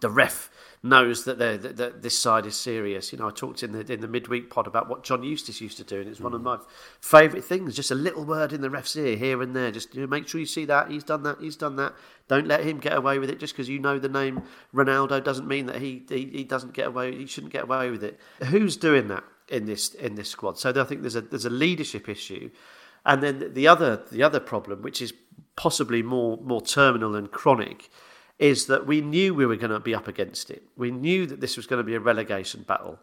the ref knows that, that, that this side is serious. You know, I talked in the in the midweek pod about what John Eustace used to do, and it's one of mm. my favourite things. Just a little word in the ref's ear here and there. Just you know, make sure you see that he's done that. He's done that. Don't let him get away with it just because you know the name Ronaldo doesn't mean that he, he he doesn't get away. He shouldn't get away with it. Who's doing that in this in this squad? So I think there's a there's a leadership issue. And then the other the other problem, which is possibly more more terminal and chronic, is that we knew we were going to be up against it. We knew that this was going to be a relegation battle.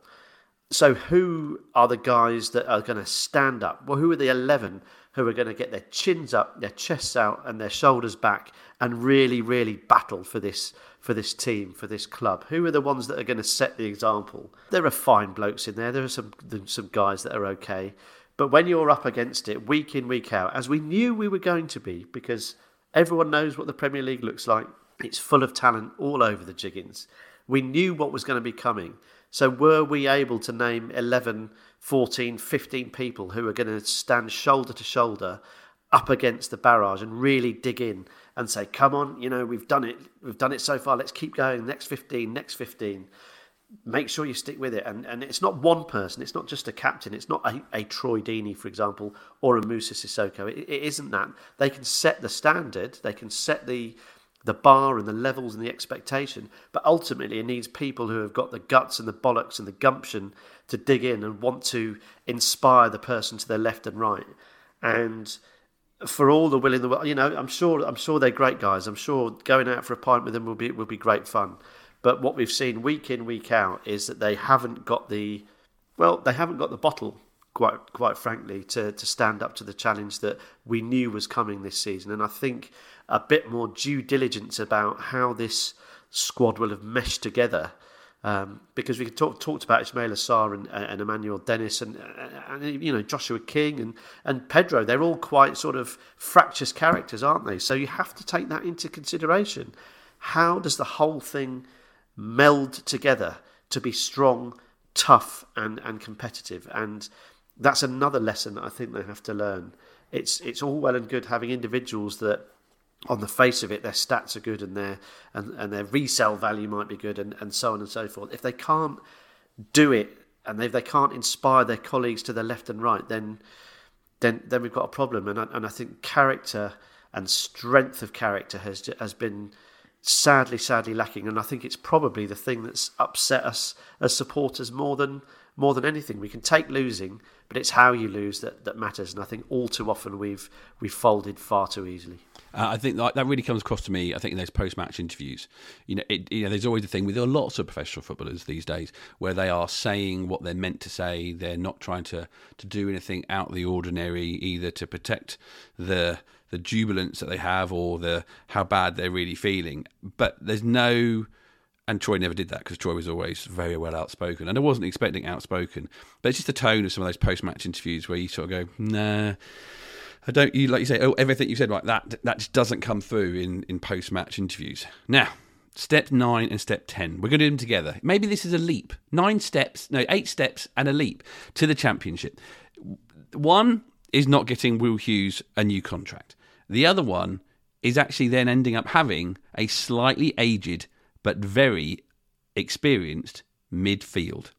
So who are the guys that are going to stand up? Well, who are the 11 who are going to get their chins up, their chests out and their shoulders back and really really battle for this for this team, for this club? Who are the ones that are going to set the example? There are fine blokes in there. There are some some guys that are okay. But when you're up against it week in week out, as we knew we were going to be because everyone knows what the Premier League looks like it's full of talent all over the Jiggins. We knew what was going to be coming. So, were we able to name 11, 14, 15 people who are going to stand shoulder to shoulder up against the barrage and really dig in and say, come on, you know, we've done it. We've done it so far. Let's keep going. Next 15, next 15. Make sure you stick with it. And, and it's not one person. It's not just a captain. It's not a, a Troy Deeney, for example, or a Musa Sissoko. It, it isn't that. They can set the standard. They can set the the bar and the levels and the expectation. But ultimately, it needs people who have got the guts and the bollocks and the gumption to dig in and want to inspire the person to their left and right. And for all the will in the world, you know, I'm sure I'm sure they're great guys. I'm sure going out for a pint with them will be will be great fun. But what we've seen week in week out is that they haven't got the well, they haven't got the bottle quite quite frankly to to stand up to the challenge that we knew was coming this season. And I think a bit more due diligence about how this squad will have meshed together. Um, because we talk, talked about Ismaila Sarr and, and Emmanuel Dennis and, and, you know Joshua King and, and Pedro. They're all quite sort of fractious characters, aren't they? So you have to take that into consideration. How does the whole thing meld together to be strong, tough, and, and competitive? And that's another lesson that I think they have to learn. It's it's all well and good having individuals that on the face of it, their stats are good and their and, and their resale value might be good and, and so on and so forth. If they can't do it and if they can't inspire their colleagues to the left and right, then then then we've got a problem. And I, and I think character and strength of character has has been sadly sadly lacking. And I think it's probably the thing that's upset us as supporters more than more than anything. We can take losing, but it's how you lose that, that matters. And I think all too often we've we've folded far too easily. Uh, I think that, that really comes across to me. I think in those post-match interviews, you know, it, you know, there's always the thing with lots of professional footballers these days where they are saying what they're meant to say. They're not trying to to do anything out of the ordinary, either to protect the the jubilance that they have or the how bad they're really feeling. But there's no and Troy never did that because Troy was always very well outspoken, and I wasn't expecting outspoken. But it's just the tone of some of those post-match interviews where you sort of go, "Nah, I don't." You like you say, "Oh, everything you said, right? That that just doesn't come through in in post-match interviews." Now, Step nine and step 10. We're going to do them together. Maybe this is a leap. Nine steps, no, eight steps and a leap to the championship. One is not getting Will Hughes a new contract. The other one is actually then ending up having a slightly aged but very experienced midfield.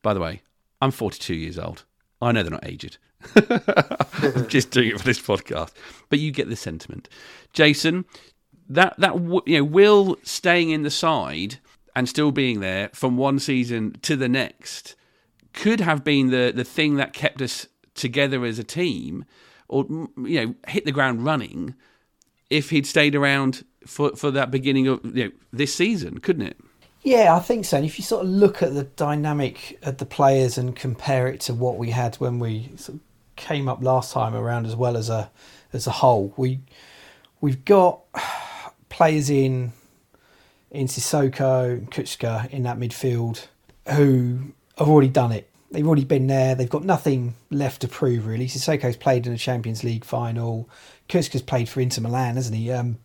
By the way, I'm 42 years old. I know they're not aged. I'm [LAUGHS] just doing it for this podcast, but you get the sentiment. Jason, that that you know, Will staying in the side and still being there from one season to the next could have been the the thing that kept us together as a team, or you know, hit the ground running. If he'd stayed around for for that beginning of you know, this season, couldn't it? Yeah, I think so. And if you sort of look at the dynamic of the players and compare it to what we had when we sort of came up last time around, as well as a as a whole, we we've got players in in Sissoko and in that midfield who have already done it. They've already been there. They've got nothing left to prove really. Sissoko's played in a Champions League final. Kucka's played for Inter Milan, hasn't he? Um,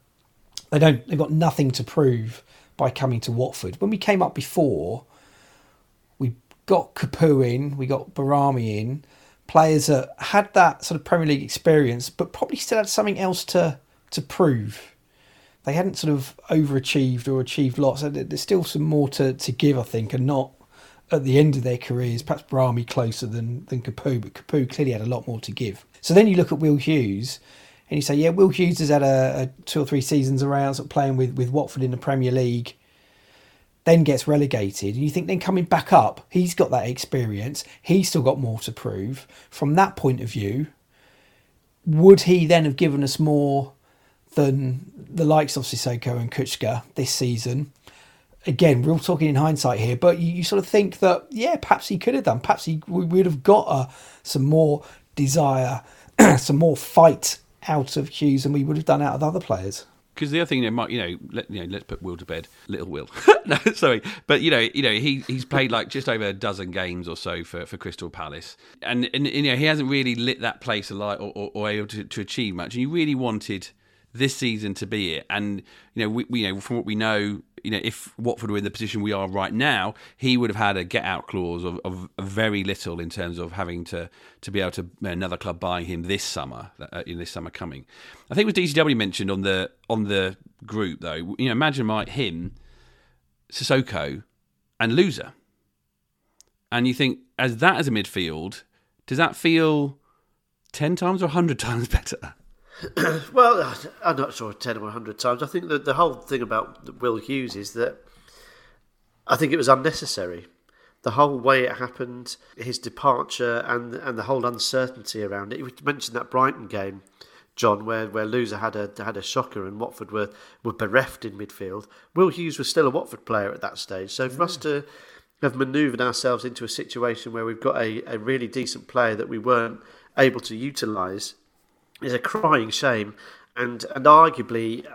they don't. They've got nothing to prove by coming to Watford. When we came up before, we got Capoue in, we got Behrami in, players that had that sort of Premier League experience, but probably still had something else to to prove. They hadn't sort of overachieved or achieved lots. There's still some more to, to give, I think, and not at the end of their careers. Perhaps Behrami closer than than Capoue, but Capoue clearly had a lot more to give. So then you look at Will Hughes, and you say, yeah, Will Hughes has had a, a two or three seasons around, sort of playing with, with Watford in the Premier League, then gets relegated. And you think then coming back up, he's got that experience, he's still got more to prove. From that point of view, would he then have given us more than the likes of Sissoko and Kucka this season? Again, we're all talking in hindsight here, but you, you sort of think that, yeah, perhaps he could have done. Perhaps he we would have got uh, some more desire, [CLEARS THROAT] some more fight out of Hughes than we would have done out of other players. Because the other thing, you know, you know, let, you know, let's put Will to bed, little Will. [LAUGHS] no, sorry, but you know, you know, he he's played like just over a dozen games or so for, for Crystal Palace, and, and you know, he hasn't really lit that place alight or, or, or able to, to achieve much. And you really wanted this season to be it. And you know, we, we, you know from what we know, you know, if Watford were in the position we are right now, he would have had a get out clause of, of, very little in terms of having to to be able to another club buying him this summer, uh, in this summer coming. I think it was DCW mentioned on the on the group though. You know, imagine like him, Sissoko, and Louza, and you think as that as a midfield, does that feel ten times or hundred [LAUGHS] times better? [CLEARS THROAT] well, I'm not sure 10 or 100 times. I think that the whole thing about Will Hughes is that I think it was unnecessary. The whole way it happened, his departure, and and the whole uncertainty around it. You mentioned that Brighton game, John, where where Louza had a had a shocker and Watford were were bereft in midfield. Will Hughes was still a Watford player at that stage, so for us to have manoeuvred ourselves into a situation where we've got a, a really decent player that we weren't able to utilise is a crying shame, and and arguably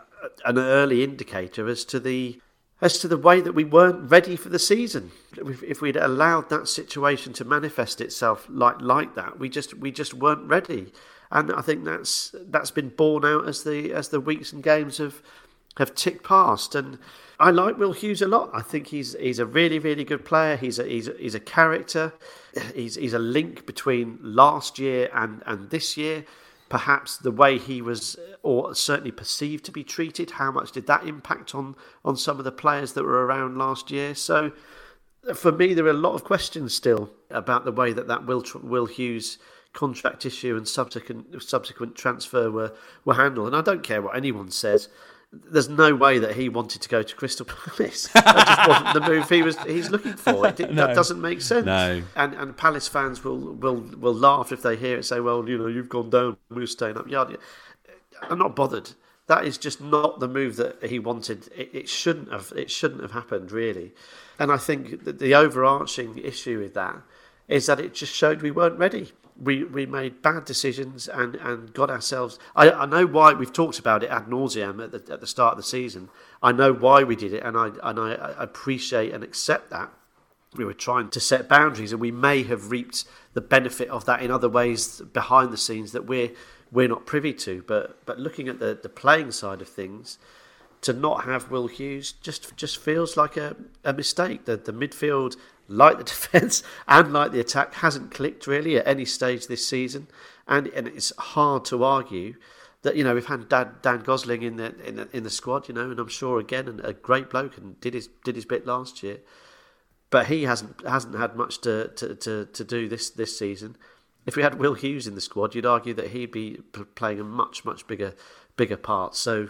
an early indicator as to the as to the way that we weren't ready for the season. If, if we'd allowed that situation to manifest itself like like that, we just we just weren't ready, and I think that's that's been borne out as the as the weeks and games have have ticked past. And I like Will Hughes a lot. I think he's he's a really really good player. He's a he's a, he's a character. He's he's a link between last year and and this year perhaps the way he was, uh, or certainly perceived to be treated, how much did that impact on on some of the players that were around last year? So, uh, for me, there are a lot of questions still about the way that that Will Will Hughes contract issue and subsequent subsequent transfer were were handled. And I don't care what anyone says there's no way that he wanted to go to Crystal Palace. That just wasn't the move he was he's looking for. It, [LAUGHS] no. That doesn't make sense. No. And and Palace fans will will will laugh if they hear it. Say, well, you know, you've gone down. We're staying up. Yeah, I'm not bothered. That is just not the move that he wanted. It, it shouldn't have. It shouldn't have happened really. And I think that the overarching issue with that is that it just showed we weren't ready we, we made bad decisions and, and got ourselves. I, I know why we've talked about it ad nauseum at the, at the start of the season. I know why we did it, and I and I, appreciate and accept that. We were trying to set boundaries, and we may have reaped the benefit of that in other ways behind the scenes that we're we're not privy to. But but looking at the, the playing side of things, to not have Will Hughes just just feels like a, a mistake. The the midfield, like the [LAUGHS] defence and like the attack, hasn't clicked really at any stage this season, and and it's hard to argue that you know we've had Dan, Dan Gosling in the, in the in the squad, you know, and I'm sure again and a great bloke and did his did his bit last year, but he hasn't hasn't had much to, to, to, to do this this season. If we had Will Hughes in the squad, you'd argue that he'd be playing a much much bigger bigger part. So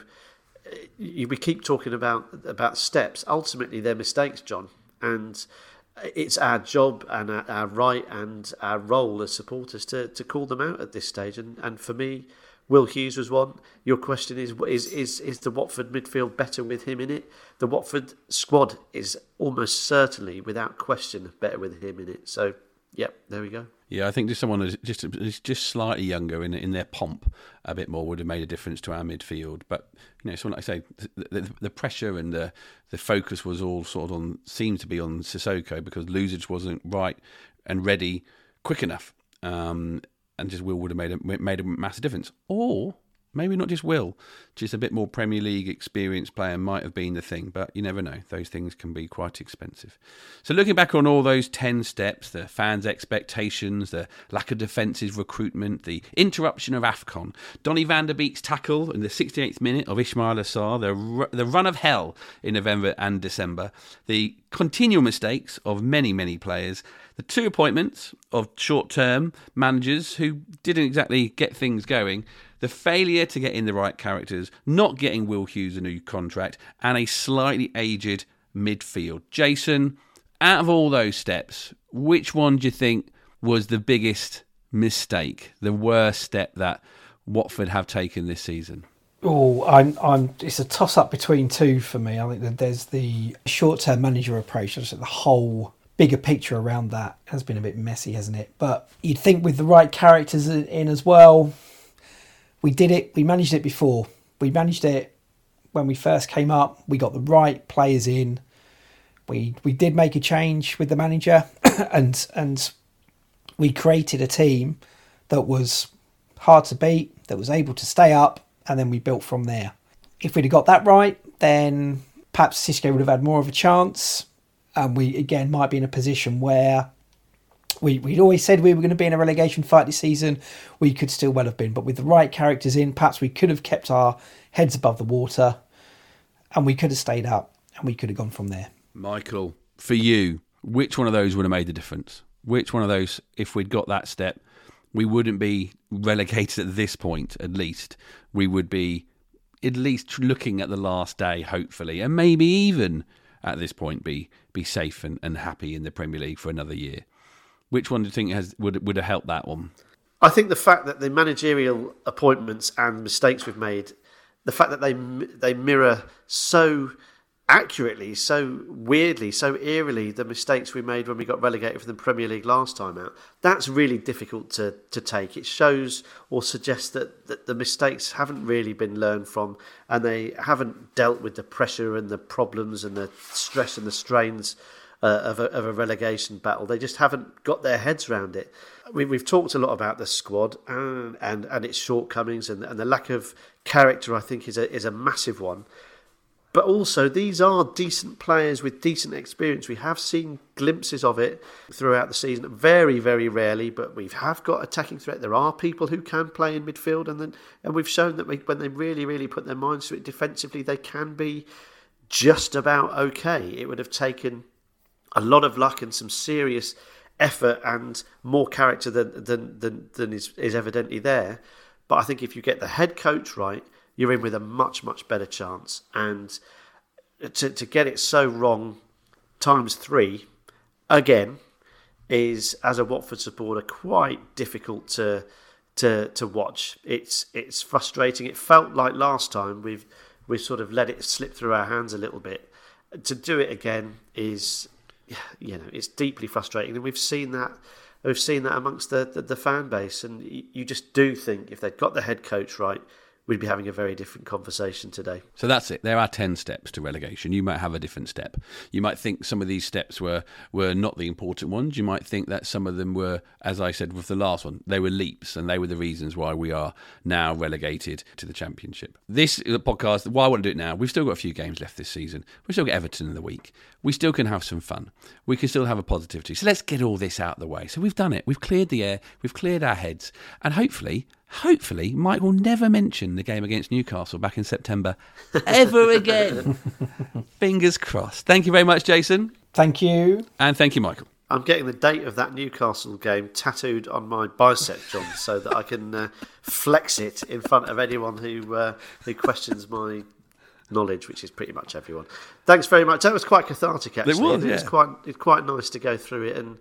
we keep talking about about steps. Ultimately, they're mistakes, John, and it's our job and our, our, right and our role as supporters to, to call them out at this stage. And and for me, Will Hughes was one. Your question is is is is the Watford midfield better with him in it? The Watford squad is almost certainly, without question, better with him in it. So, yep, there we go. Yeah, I think just someone who's just just slightly younger in in their pomp a bit more would have made a difference to our midfield. But you know, someone like I say, the, the, the, pressure and the the focus was all sort of on seemed to be on Sissoko because Louza wasn't right and ready quick enough. Um, and just Will would have made a made a massive difference. Or maybe not just Will, just a bit more Premier League experienced player might have been the thing. But you never know; those things can be quite expensive. So looking back on all those ten steps, the fans' expectations, the lack of defensive recruitment, the interruption of Afcon, Donny van de Beek's tackle in the 68th minute of Ismaila Assar, the the run of hell in November and December, the continual mistakes of many many players the two appointments of short term managers who didn't exactly get things going, the failure to get in the right characters, not getting Will Hughes a new contract, and a slightly aged midfield. Jason, out of all those steps, which one do you think was the biggest mistake, the worst step that Watford have taken this season? Oh, I'm, I'm. It's a toss up between two for me. I think that there's the short term manager approach. I Just the whole bigger picture around that has been a bit messy, hasn't it? But you'd think with the right characters in as well, we did it. We managed it before. We managed it when we first came up. We got the right players in. We we did make a change with the manager, [CLEARS THROAT] and and we created a team that was hard to beat, that was able to stay up, and then we built from there. If we'd have got that right, then perhaps Xisco would have had more of a chance and we again might be in a position where we, we'd always said we were going to be in a relegation fight this season. We could still well have been, but with the right characters in, perhaps we could have kept our heads above the water and we could have stayed up and we could have gone from there. Michael, for you, which one of those would have made the difference? Which one of those, if we'd got that step, we wouldn't be relegated at this point, at least. We would be at least looking at the last day, hopefully, and maybe even at this point be be safe and, and happy in the Premier League for another year. Which one do you think has would would have helped that one? I think the fact that the managerial appointments and mistakes we've made, the fact that they they mirror so accurately, so weirdly, so eerily the mistakes we made when we got relegated from the Premier League last time out. That's really difficult to, to take. It shows or suggests that, that the mistakes haven't really been learned from and they haven't dealt with the pressure and the problems and the stress and the strains uh, of, a, of a relegation battle. They just haven't got their heads around it. We, have talked a lot about the squad and, and, and its shortcomings and, and the lack of character, I think, is a, is a massive one. But also, these are decent players with decent experience. We have seen glimpses of it throughout the season, very, very rarely, but we have got attacking threat. There are people who can play in midfield, and then and we've shown that we, when they really, really put their minds to it defensively, they can be just about okay. It would have taken a lot of luck and some serious effort and more character than than than, than is, is evidently there. But I think if you get the head coach right you're in with a much, much better chance. And to, to get it so wrong times three, again, is as a Watford supporter quite difficult to to to watch. It's it's frustrating. It felt like last time we've we've sort of let it slip through our hands a little bit. To do it again is [SIGHS] you know it's deeply frustrating, and we've seen that we've seen that amongst the the, the fan base. And you, just do think if they'd got the head coach right, we'd be having a very different conversation today. So that's it. There are 10 steps to relegation. You might have a different step. You might think some of these steps were, were not the important ones. You might think that some of them were, as I said with the last one, they were leaps and they were the reasons why we are now relegated to the Championship. This podcast, why I want to do it now, we've still got a few games left this season. We've still got Everton in the week. We still can have some fun. We can still have a positivity. So let's get all this out of the way. So we've done it. We've cleared the air. We've cleared our heads. And hopefully, hopefully, Mike will never mention the game against Newcastle back in September [LAUGHS] ever again. Fingers crossed. Thank you very much, Jason. Thank you. And thank you, Michael. I'm getting the date of that Newcastle game tattooed on my bicep, John, so that I can uh, flex it in front of anyone who uh, who questions my knowledge, which is pretty much everyone. Thanks very much. That was quite cathartic, actually. It was, It was quite it's quite nice to go through it, and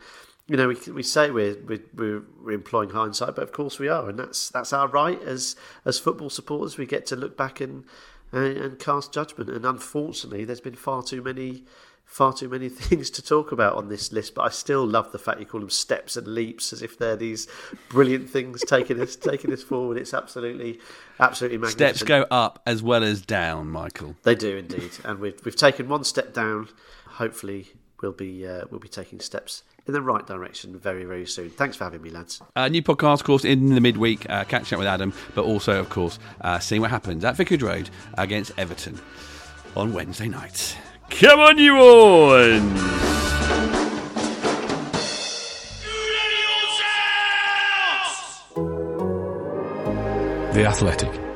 you know, we we say we're we're, we're employing hindsight, but of course we are, and that's that's our right as as football supporters. We get to look back and and, and cast judgment, and unfortunately, there's been far too many. Far too many [LAUGHS] things to talk about on this list, but I still love the fact you call them steps and leaps, as if they're these brilliant things taking us taking us forward. It's absolutely, absolutely magnificent. Steps go up as well as down, Michael. They do indeed, and we've we've taken one step down. Hopefully, we'll be uh, we'll be taking steps in the right direction very very soon. Thanks for having me, lads. Uh, new podcast, of course, in the midweek, uh, catching up with Adam, but also, of course, uh, seeing what happens at Vicarage Road against Everton on Wednesday night. Come on, you on! The Athletic.